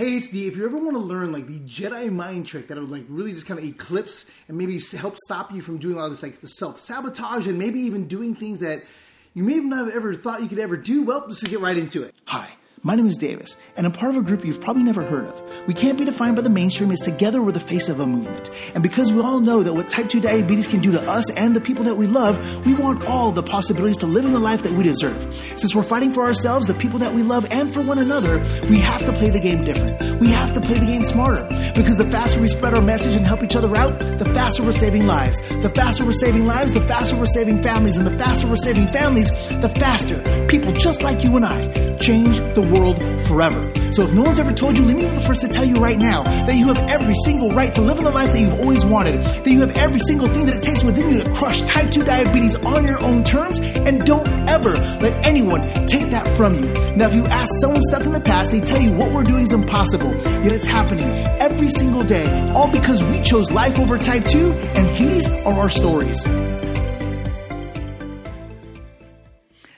Hey, it's D. If you ever want to learn like the Jedi mind trick that would like really just kind of eclipse and maybe help stop you from doing all this like the self sabotage and maybe even doing things that you may not have ever thought you could ever do, well, let's get right into it. Hi. My name is Davis, and I'm part of a group you've probably never heard of. We can't be defined by the mainstream as together we're the face of a movement. And because we all know that what type 2 diabetes can do to us and the people that we love, we want all the possibilities to living the life that we deserve. Since we're fighting for ourselves, the people that we love, and for one another, we have to play the game different. We have to play the game smarter. Because the faster we spread our message and help each other out, the faster we're saving lives. The faster we're saving lives, the faster we're saving families. And the faster we're saving families, the faster people just like you and I change the world forever. So if no one's ever told you, let me be the first to tell you right now that you have every single right to live in the life that you've always wanted, that you have every single thing that it takes within you to crush type 2 diabetes on your own terms, and don't ever let anyone take that from you. Now, if you ask someone stuck in the past, they tell you what we're doing is impossible, yet it's happening every single day, all because we chose life over type 2, and these are our stories.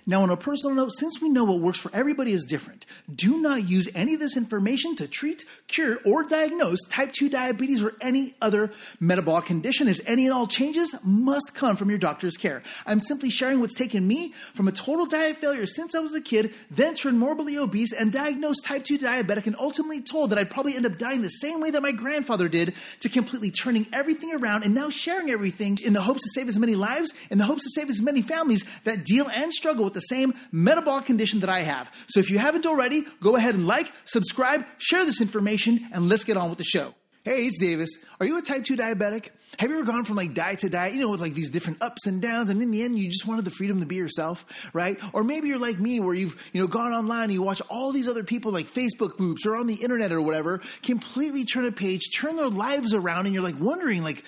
Now, on a personal note, since we know what works for everybody is different, do not use any of this information to treat, cure, or diagnose type 2 diabetes or any other metabolic condition, as any and all changes must come from your doctor's care. I'm simply sharing what's taken me from a total diet failure since I was a kid, then turned morbidly obese and diagnosed type 2 diabetic, and ultimately told that I'd probably end up dying the same way that my grandfather did, to completely turning everything around and now sharing everything in the hopes to save as many lives, in the hopes to save as many families that deal and struggle with the same metabolic condition that I have. So if you haven't already, go ahead and like, subscribe, share this information, and let's get on with the show. Hey, it's Davis. Are you a type 2 diabetic? Have you ever gone from like diet to diet, you know, with like these different ups and downs, and in the end, you just wanted the freedom to be yourself, right? Or maybe you're like me, where you've, you know, gone online and you watch all these other people like Facebook groups or on the internet or whatever, completely turn a page, turn their lives around, and you're like wondering, like,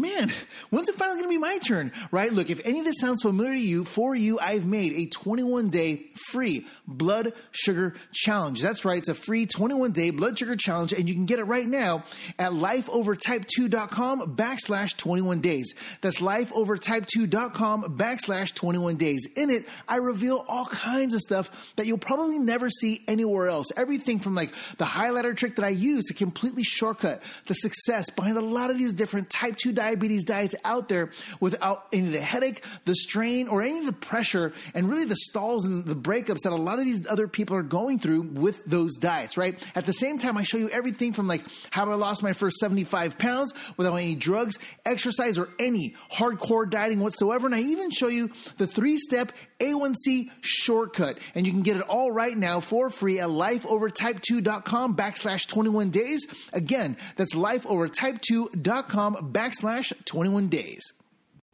man, when's it finally going to be my turn? Right? Look, if any of this sounds familiar to you, for you, I've made a 21 day free blood sugar challenge. That's right. It's a free 21 day blood sugar challenge and you can get it right now at lifeovertype2.com backslash 21 days. That's lifeovertype2.com backslash 21 days. In it, I reveal all kinds of stuff that you'll probably never see anywhere else. Everything from like the highlighter trick that I use to completely shortcut the success behind a lot of these different type 2 diabetes diets out there without any of the headache, the strain, or any of the pressure and really the stalls and the breakups that a lot of these other people are going through with those diets, right? At the same time, I show you everything from like how I lost my first 75 pounds without any drugs, exercise, or any hardcore dieting whatsoever. And I even show you the three step A1C shortcut. And you can get it all right now for free at lifeovertype2.com backslash 21 days. Again, that's lifeovertype2.com backslash 21 days.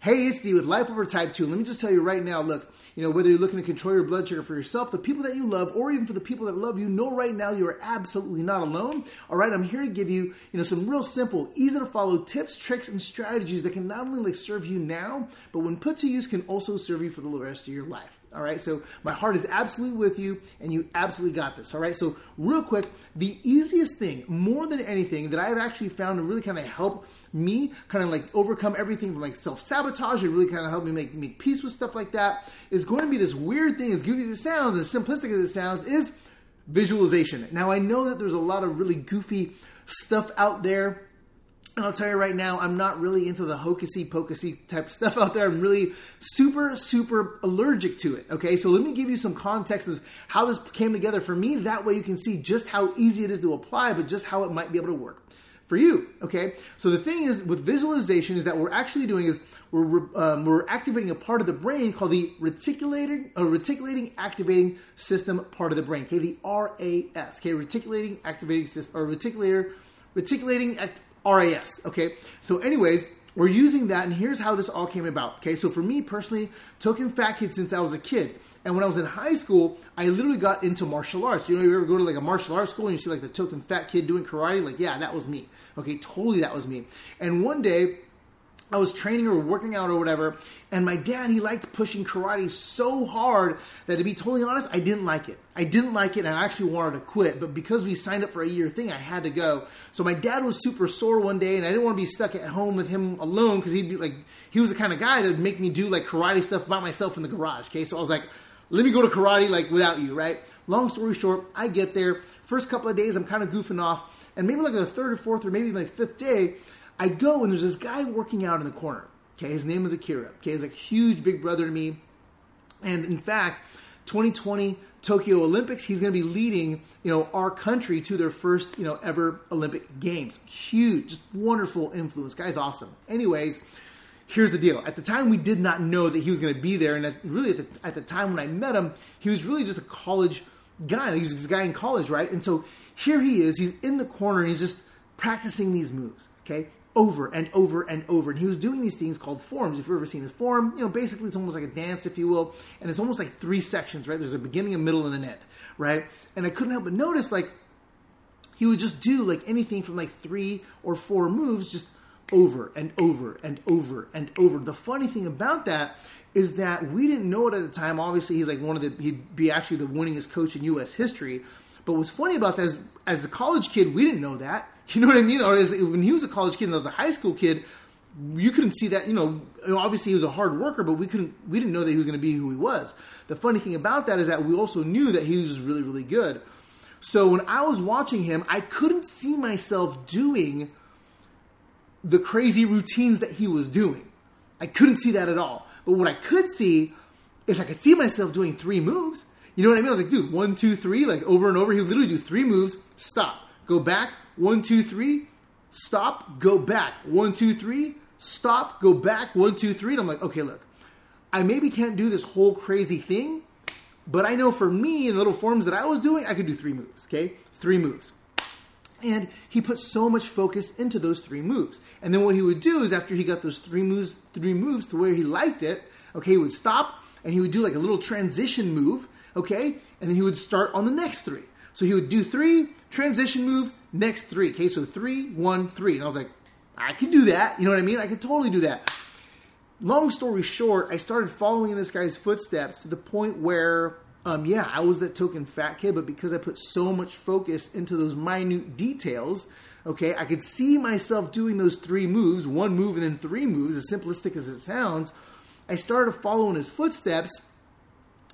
Hey, it's D with Life Over Type 2. Let me just tell you right now look, you know, whether you're looking to control your blood sugar for yourself, the people that you love, or even for the people that love you, know right now you are absolutely not alone. All right, I'm here to give you, you know, some real simple, easy to follow tips, tricks, and strategies that can not only like serve you now, but when put to use can also serve you for the rest of your life. All right, so my heart is absolutely with you, and you absolutely got this. All right, so real quick, the easiest thing, more than anything, that I've actually found to really kind of help me kind of like overcome everything from like self sabotage and really kind of help me make make peace with stuff like that is going to be this weird thing, as goofy as it sounds, as simplistic as it sounds, is visualization. Now I know that there's a lot of really goofy stuff out there and I'll tell you right now, I'm not really into the hocusy pocusy type stuff out there. I'm really super, super allergic to it. Okay, so let me give you some context of how this came together for me. That way you can see just how easy it is to apply, but just how it might be able to work for you. Okay, so the thing is with visualization is that what we're actually doing is we're, um, we're activating a part of the brain called the reticulating, uh, reticulating activating system part of the brain. Okay, the RAS. Okay, reticulating activating system or reticulator, reticulating. RAS. Okay. So, anyways, we're using that, and here's how this all came about. Okay. So, for me personally, token fat kid since I was a kid. And when I was in high school, I literally got into martial arts. You know, you ever go to like a martial arts school and you see like the token fat kid doing karate? Like, yeah, that was me. Okay, totally that was me. And one day, I was training or working out or whatever, and my dad, he liked pushing karate so hard that to be totally honest, I didn't like it. I didn't like it and I actually wanted to quit, but because we signed up for a year thing, I had to go. So my dad was super sore one day and I didn't want to be stuck at home with him alone because he'd be like, he was the kind of guy that would make me do like karate stuff by myself in the garage, okay? So I was like, let me go to karate like without you, right? Long story short, I get there first couple of days, I'm kind of goofing off, and maybe like the third or fourth or maybe my fifth day, I go and there's this guy working out in the corner. Okay, his name is Akira. Okay, he's a huge big brother to me, and in fact, 2020 Tokyo Olympics, he's going to be leading, you know, our country to their first, you know, ever Olympic Games. Huge, just wonderful influence. Guy's awesome. Anyways, here's the deal. At the time, we did not know that he was going to be there, and at, really at the, at the time when I met him, he was really just a college guy. He was a guy in college, right? And so here he is. He's in the corner, and he's just practicing these moves. Okay, over and over and over. And he was doing these things called forms. If you've ever seen a form, you know, basically it's almost like a dance, if you will. And it's almost like three sections, right? There's a beginning, a middle, and an end, right? And I couldn't help but notice, like, he would just do like anything from like three or four moves just over and over and over and over. The funny thing about that is that we didn't know it at the time. Obviously, he's like one of the, he'd be actually the winningest coach in U.S. history. But what's funny about that is, as a college kid, we didn't know that. You know what I mean? Or as, when he was a college kid and I was a high school kid, you couldn't see that. You know, obviously he was a hard worker, but we couldn't. We didn't know that he was going to be who he was. The funny thing about that is that we also knew that he was really, really good. So when I was watching him, I couldn't see myself doing the crazy routines that he was doing. I couldn't see that at all. But what I could see is I could see myself doing three moves. You know what I mean? I was like, dude, one, two, three, like over and over. He would literally do three moves, stop, go back, one, two, three, stop, go back. One, two, three, stop, go back. One, two, three. And I'm like, okay, look, I maybe can't do this whole crazy thing, but I know for me in the little forms that I was doing, I could do three moves, okay? Three moves. And he put so much focus into those three moves. And then what he would do is after he got those three moves, three moves to where he liked it, okay, he would stop and he would do like a little transition move, okay? And then he would start on the next three. So he would do three, transition move, next three. Okay, so three, one, three. And I was like, I can do that. You know what I mean? I could totally do that. Long story short, I started following in this guy's footsteps to the point where, um, yeah, I was that token fat kid, but because I put so much focus into those minute details, okay, I could see myself doing those three moves, one move and then three moves, as simplistic as it sounds. I started following his footsteps.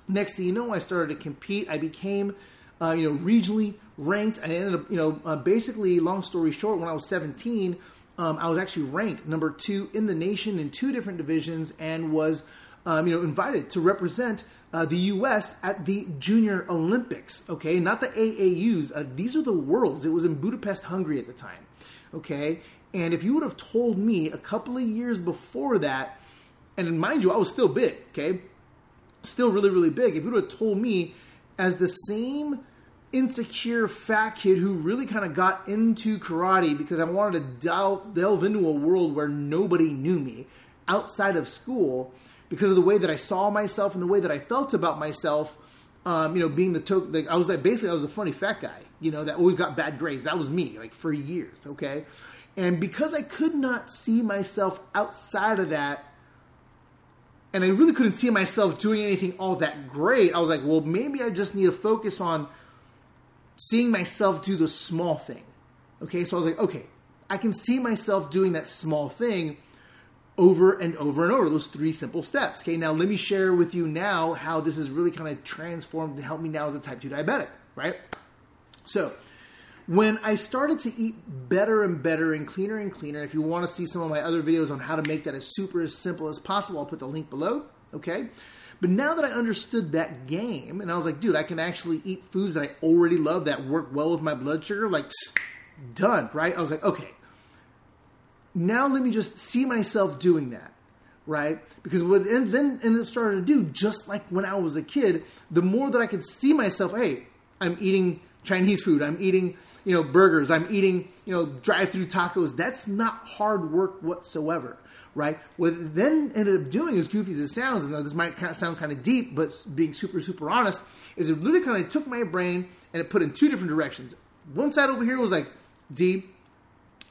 Next thing you know, I started to compete. I became, uh, you know, regionally ranked. I ended up, you know, uh, basically, long story short, when I was 17, um, I was actually ranked number two in the nation in two different divisions and was, um, you know, invited to represent uh, the U.S. at the Junior Olympics. Okay, not the AAUs. Uh, these are the worlds. It was in Budapest, Hungary at the time. Okay, and if you would have told me a couple of years before that, and mind you, I was still big. Okay, still really, really big. If you would have told me as the same insecure fat kid who really kind of got into karate because I wanted to delve, delve into a world where nobody knew me outside of school because of the way that I saw myself and the way that I felt about myself. Um, you know, being the token, like, I was like basically I was a funny fat guy, you know, that always got bad grades. That was me, like for years, okay. And because I could not see myself outside of that, and I really couldn't see myself doing anything all that great, I was like, well, maybe I just need to focus on seeing myself do the small thing. Okay, so I was like, okay, I can see myself doing that small thing over and over and over, those three simple steps. Okay, now let me share with you now how this is really kind of transformed and helped me now as a type 2 diabetic, right? So, when I started to eat better and better and cleaner and cleaner, if you want to see some of my other videos on how to make that as super as simple as possible, I'll put the link below, okay? But now that I understood that game, and I was like, dude, I can actually eat foods that I already love that work well with my blood sugar, like, done, right? I was like, okay, now let me just see myself doing that, right? Because what and then ended up starting to do, just like when I was a kid, the more that I could see myself, hey, I'm eating Chinese food, I'm eating, you know, burgers, I'm eating, you know, drive-through tacos. That's not hard work whatsoever right? What then ended up doing, as goofy as it sounds, and this might sound kind of deep, but being super, super honest, is it literally kind of took my brain and it put in two different directions. One side over here was like, D,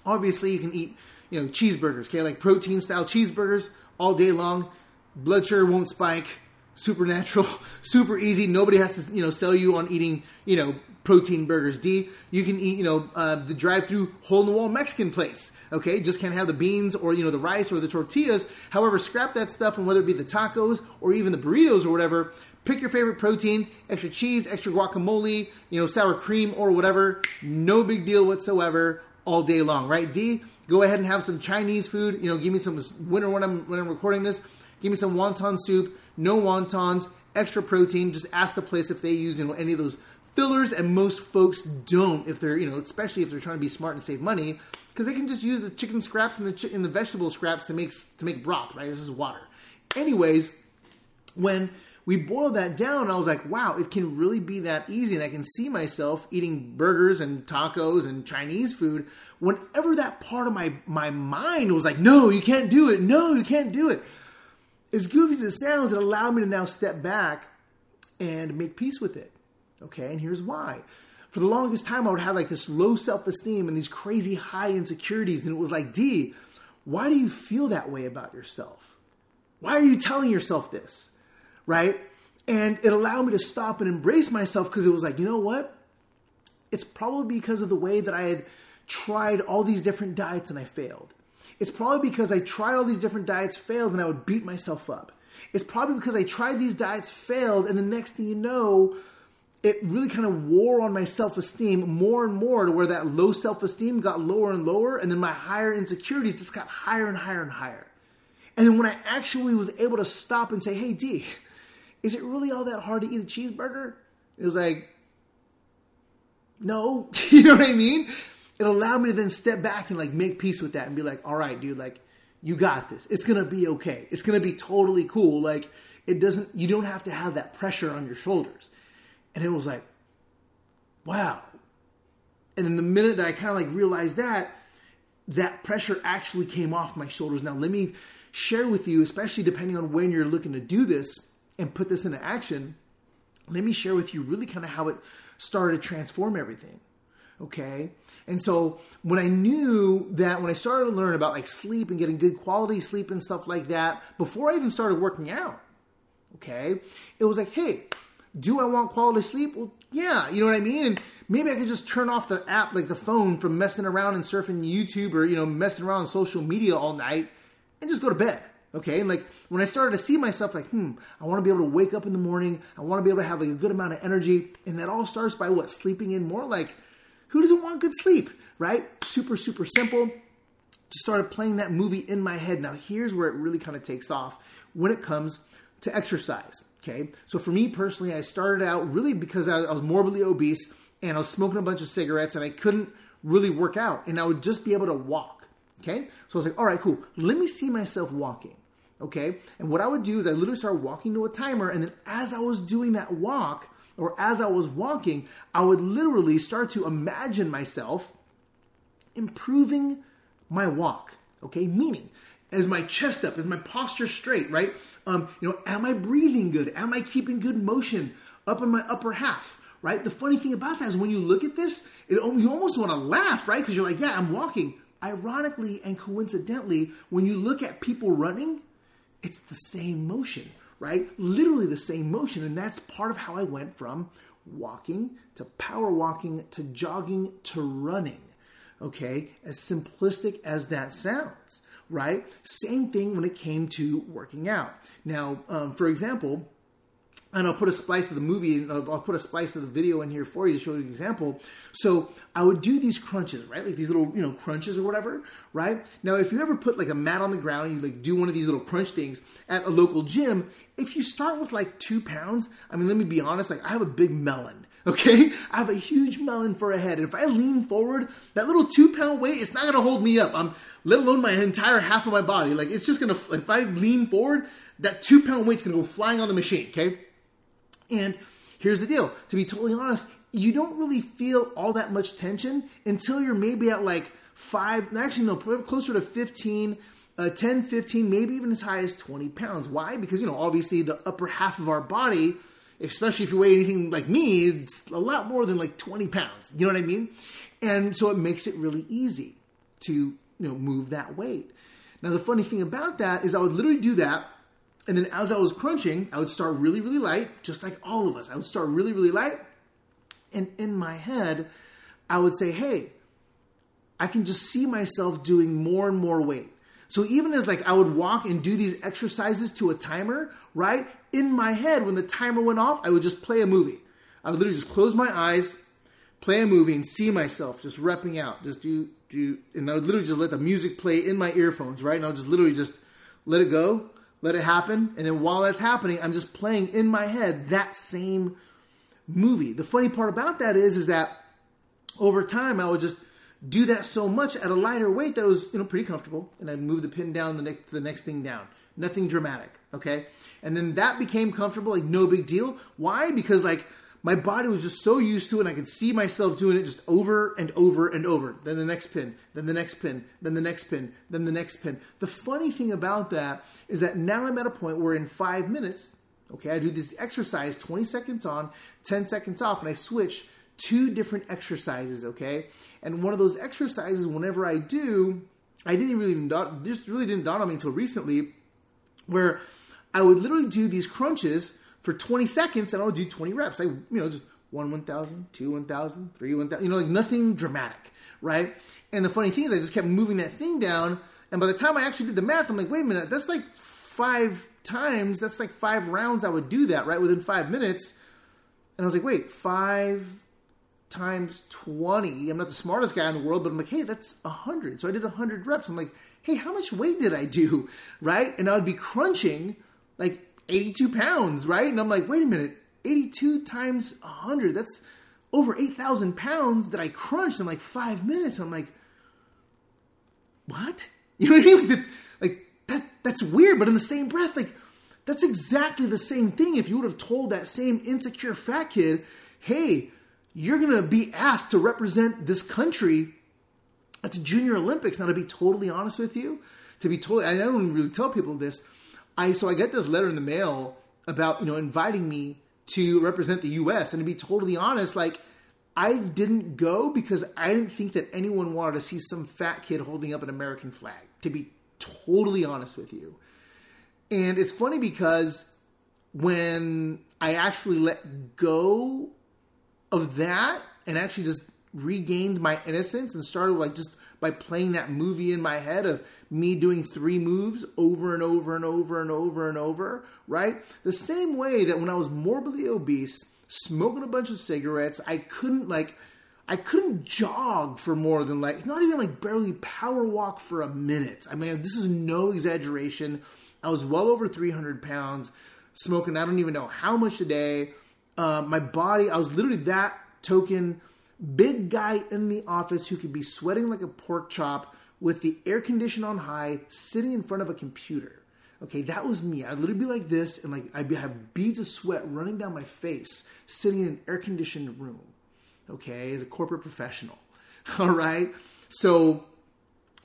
obviously you can eat, you know, cheeseburgers, okay, like protein style cheeseburgers all day long. Blood sugar won't spike. Supernatural, super easy. Nobody has to, you know, sell you on eating, you know, protein burgers. D, you can eat, you know, uh, the drive-through hole-in-the-wall Mexican place. Okay, just can't have the beans or you know the rice or the tortillas. However, scrap that stuff, and whether it be the tacos or even the burritos or whatever, Pick your favorite protein, extra cheese, extra guacamole, you know, sour cream or whatever. No big deal whatsoever all day long, right? D, go ahead and have some Chinese food. You know, give me some winter when I'm when I'm recording this. Give me some wonton soup, no wontons, extra protein. Just ask the place if they use you know any of those fillers, and most folks don't if they're you know especially if they're trying to be smart and save money because they can just use the chicken scraps and the chi- and the vegetable scraps to make to make broth. Right, this is water. Anyways, when we boiled that down, I was like, wow, it can really be that easy. And I can see myself eating burgers and tacos and Chinese food whenever that part of my, my mind was like, no, you can't do it. No, you can't do it. As goofy as it sounds, it allowed me to now step back and make peace with it. Okay, and here's why. For the longest time, I would have like this low self esteem and these crazy high insecurities. And it was like, D, why do you feel that way about yourself? Why are you telling yourself this? right? And it allowed me to stop and embrace myself because it was like, you know what? It's probably because of the way that I had tried all these different diets and I failed. It's probably because I tried all these different diets, failed, and I would beat myself up. It's probably because I tried these diets, failed, and the next thing you know, it really kind of wore on my self esteem more and more to where that low self esteem got lower and lower, and then my higher insecurities just got higher and higher and higher. And then when I actually was able to stop and say, hey, D, is it really all that hard to eat a cheeseburger? It was like, no, you know what I mean? It allowed me to then step back and like make peace with that and be like, all right, dude, like you got this. It's gonna be okay. It's gonna be totally cool. Like it doesn't, you don't have to have that pressure on your shoulders. And it was like, wow. And in the minute that I kind of like realized that, that pressure actually came off my shoulders. Now, let me share with you, especially depending on when you're looking to do this, and put this into action, let me share with you really kind of how it started to transform everything. Okay. And so when I knew that when I started to learn about like sleep and getting good quality sleep and stuff like that, before I even started working out, okay, it was like, hey, do I want quality sleep? Well, yeah, you know what I mean? And maybe I could just turn off the app, like the phone, from messing around and surfing YouTube or, you know, messing around on social media all night and just go to bed. Okay, and like when I started to see myself, like, hmm, I want to be able to wake up in the morning. I want to be able to have like a good amount of energy, and that all starts by what sleeping in more. Like, who doesn't want good sleep, right? Super, super simple. Just started playing that movie in my head. Now, here's where it really kind of takes off when it comes to exercise. Okay, so for me personally, I started out really because I was morbidly obese and I was smoking a bunch of cigarettes and I couldn't really work out, and I would just be able to walk. Okay, so I was like, all right, cool. Let me see myself walking. Okay. And what I would do is I literally start walking to a timer. And then as I was doing that walk, or as I was walking, I would literally start to imagine myself improving my walk. Okay. Meaning, is my chest up? Is my posture straight? Right? Um, you know, am I breathing good? Am I keeping good motion up in my upper half? Right? The funny thing about that is when you look at this, it, you almost want to laugh, right? Because you're like, yeah, I'm walking. Ironically and coincidentally, when you look at people running, it's the same motion, right? Literally the same motion. And that's part of how I went from walking to power walking to jogging to running. Okay, as simplistic as that sounds, right? Same thing when it came to working out. Now, um, for example, and I'll put a splice of the movie, and I'll put a splice of the video in here for you to show you an example. So I would do these crunches, right? Like these little, you know, crunches or whatever, right? Now, if you ever put like a mat on the ground you like do one of these little crunch things at a local gym, if you start with like two pounds, I mean, let me be honest, like I have a big melon. Okay, I have a huge melon for a head, and if I lean forward, that little two pound weight, it's not gonna hold me up. I'm, let alone my entire half of my body. Like it's just gonna, if I lean forward, that two pound weight's gonna go flying on the machine. Okay, and here's the deal to be totally honest, you don't really feel all that much tension until you're maybe at like five, actually, no, closer to 15, uh, 10, 15, maybe even as high as 20 pounds. Why? Because, you know, obviously the upper half of our body, especially if you weigh anything like me, it's a lot more than like 20 pounds. You know what I mean? And so it makes it really easy to, you know, move that weight. Now, the funny thing about that is I would literally do that and then as I was crunching, I would start really, really light, just like all of us. I would start really, really light. And in my head, I would say, hey, I can just see myself doing more and more weight. So even as like I would walk and do these exercises to a timer, right? In my head, when the timer went off, I would just play a movie. I would literally just close my eyes, play a movie, and see myself just repping out, just do do, and I would literally just let the music play in my earphones, right? And I would just literally just let it go, let it happen, and then while that's happening, I'm just playing in my head that same movie. The funny part about that is, is that over time I would just do that so much at a lighter weight that was you know pretty comfortable, and I'd move the pin down the next the next thing down. Nothing dramatic, okay? And then that became comfortable, like no big deal. Why? Because like my body was just so used to it, and I could see myself doing it just over and over and over. Then the next pin, then the next pin, then the next pin, then the next pin. The funny thing about that is that now I'm at a point where in five minutes, okay, I do this exercise 20 seconds on, 10 seconds off, and I switch two different exercises, okay? And one of those exercises, whenever I do, I didn't really even, this really didn't dawn on me until recently, where I would literally do these crunches for 20 seconds and I would do 20 reps. I, you know, just one 1,000, two 1,000, three 1,000, you know, like nothing dramatic, right? And the funny thing is I just kept moving that thing down. And by the time I actually did the math, I'm like, wait a minute, that's like five times, that's like five rounds I would do that, right? Within five minutes. And I was like, wait, five times 20. I'm not the smartest guy in the world, but I'm like, hey, that's 100. So I did 100 reps. I'm like, hey, how much weight did I do? Right? And I would be crunching like 82 pounds, right? And I'm like, wait a minute, 82 times 100, that's over 8,000 pounds that I crunched in like five minutes. I'm like, what? You know what I mean? Like, that, that's weird, but in the same breath, like, that's exactly the same thing if you would have told that same insecure fat kid, hey, you're going to be asked to represent this country at the Junior Olympics. Now, to be totally honest with you, to be totally, I don't really tell people this, I so I get this letter in the mail about you know inviting me to represent the U.S. and to be totally honest, like I didn't go because I didn't think that anyone wanted to see some fat kid holding up an American flag. To be totally honest with you, and it's funny because when I actually let go of that and actually just regained my innocence and started like just by playing that movie in my head of me doing three moves over and over and over and over and over, right? The same way that when I was morbidly obese, smoking a bunch of cigarettes, I couldn't like I couldn't jog for more than like not even like barely power walk for a minute. I mean, this is no exaggeration. I was well over 300 pounds, smoking I don't even know how much a day. Uh, my body, I was literally that token big guy in the office who could be sweating like a pork chop with the air condition on high, sitting in front of a computer. Okay, that was me. I'd literally be like this, and like I'd have beads of sweat running down my face, sitting in an air conditioned room. Okay, as a corporate professional. All right. So,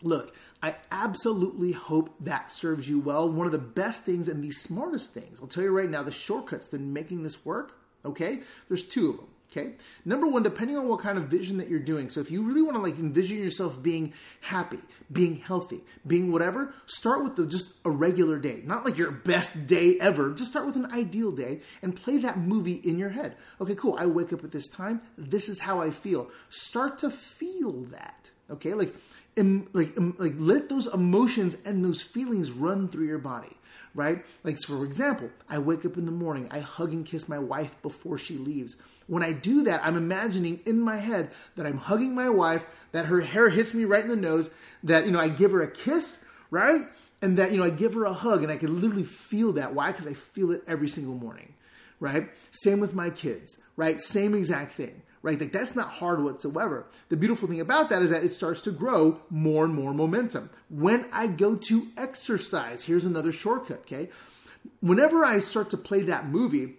look, I absolutely hope that serves you well. One of the best things and the smartest things, I'll tell you right now, the shortcuts to making this work. Okay, there's two of them. Okay. Number one, depending on what kind of vision that you're doing. So if you really want to like envision yourself being happy, being healthy, being whatever, start with the, just a regular day, not like your best day ever. Just start with an ideal day and play that movie in your head. Okay, cool. I wake up at this time. This is how I feel. Start to feel that. Okay, like, like, like let those emotions and those feelings run through your body right? Like, for example, I wake up in the morning, I hug and kiss my wife before she leaves. When I do that, I'm imagining in my head that I'm hugging my wife, that her hair hits me right in the nose, that, you know, I give her a kiss, right? And that, you know, I give her a hug and I can literally feel that. Why? Because I feel it every single morning, right? Same with my kids, right? Same exact thing right? Like that's not hard whatsoever. The beautiful thing about that is that it starts to grow more and more momentum. When I go to exercise, here's another shortcut, okay? Whenever I start to play that movie,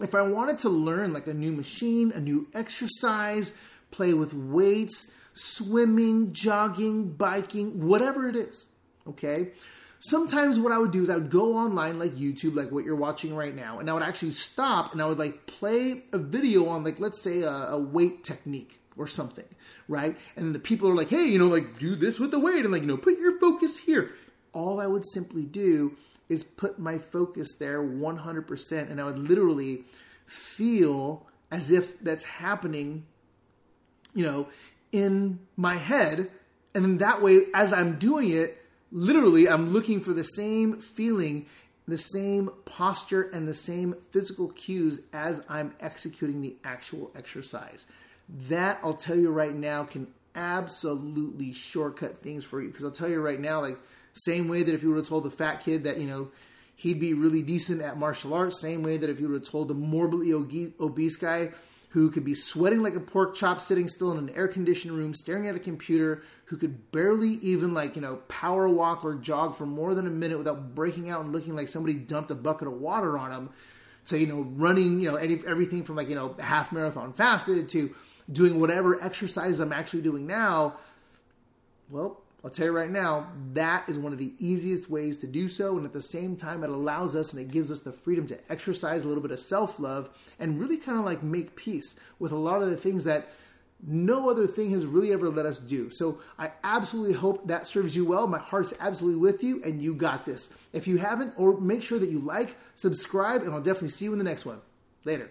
if I wanted to learn like a new machine, a new exercise, play with weights, swimming, jogging, biking, whatever it is, okay? Sometimes what I would do is I would go online like YouTube, like what you're watching right now, and I would actually stop and I would like play a video on like let's say a, a weight technique or something, right? And the people are like, hey, you know, like do this with the weight and like, you know, put your focus here. All I would simply do is put my focus there 100%. And I would literally feel as if that's happening, you know, in my head. And then that way, as I'm doing it, literally, I'm looking for the same feeling, the same posture, and the same physical cues as I'm executing the actual exercise. That, I'll tell you right now, can absolutely shortcut things for you. Because I'll tell you right now, like, same way that if you would have told the fat kid that, you know, he'd be really decent at martial arts, same way that if you would have told the morbidly obese guy who could be sweating like a pork chop sitting still in an air conditioned room staring at a computer who could barely even like you know power walk or jog for more than a minute without breaking out and looking like somebody dumped a bucket of water on him to you know running you know any, everything from like you know half marathon fasted to doing whatever exercise i'm actually doing now well I'll tell you right now, that is one of the easiest ways to do so. And at the same time, it allows us and it gives us the freedom to exercise a little bit of self love and really kind of like make peace with a lot of the things that no other thing has really ever let us do. So I absolutely hope that serves you well. My heart's absolutely with you, and you got this. If you haven't, or make sure that you like, subscribe, and I'll definitely see you in the next one. Later.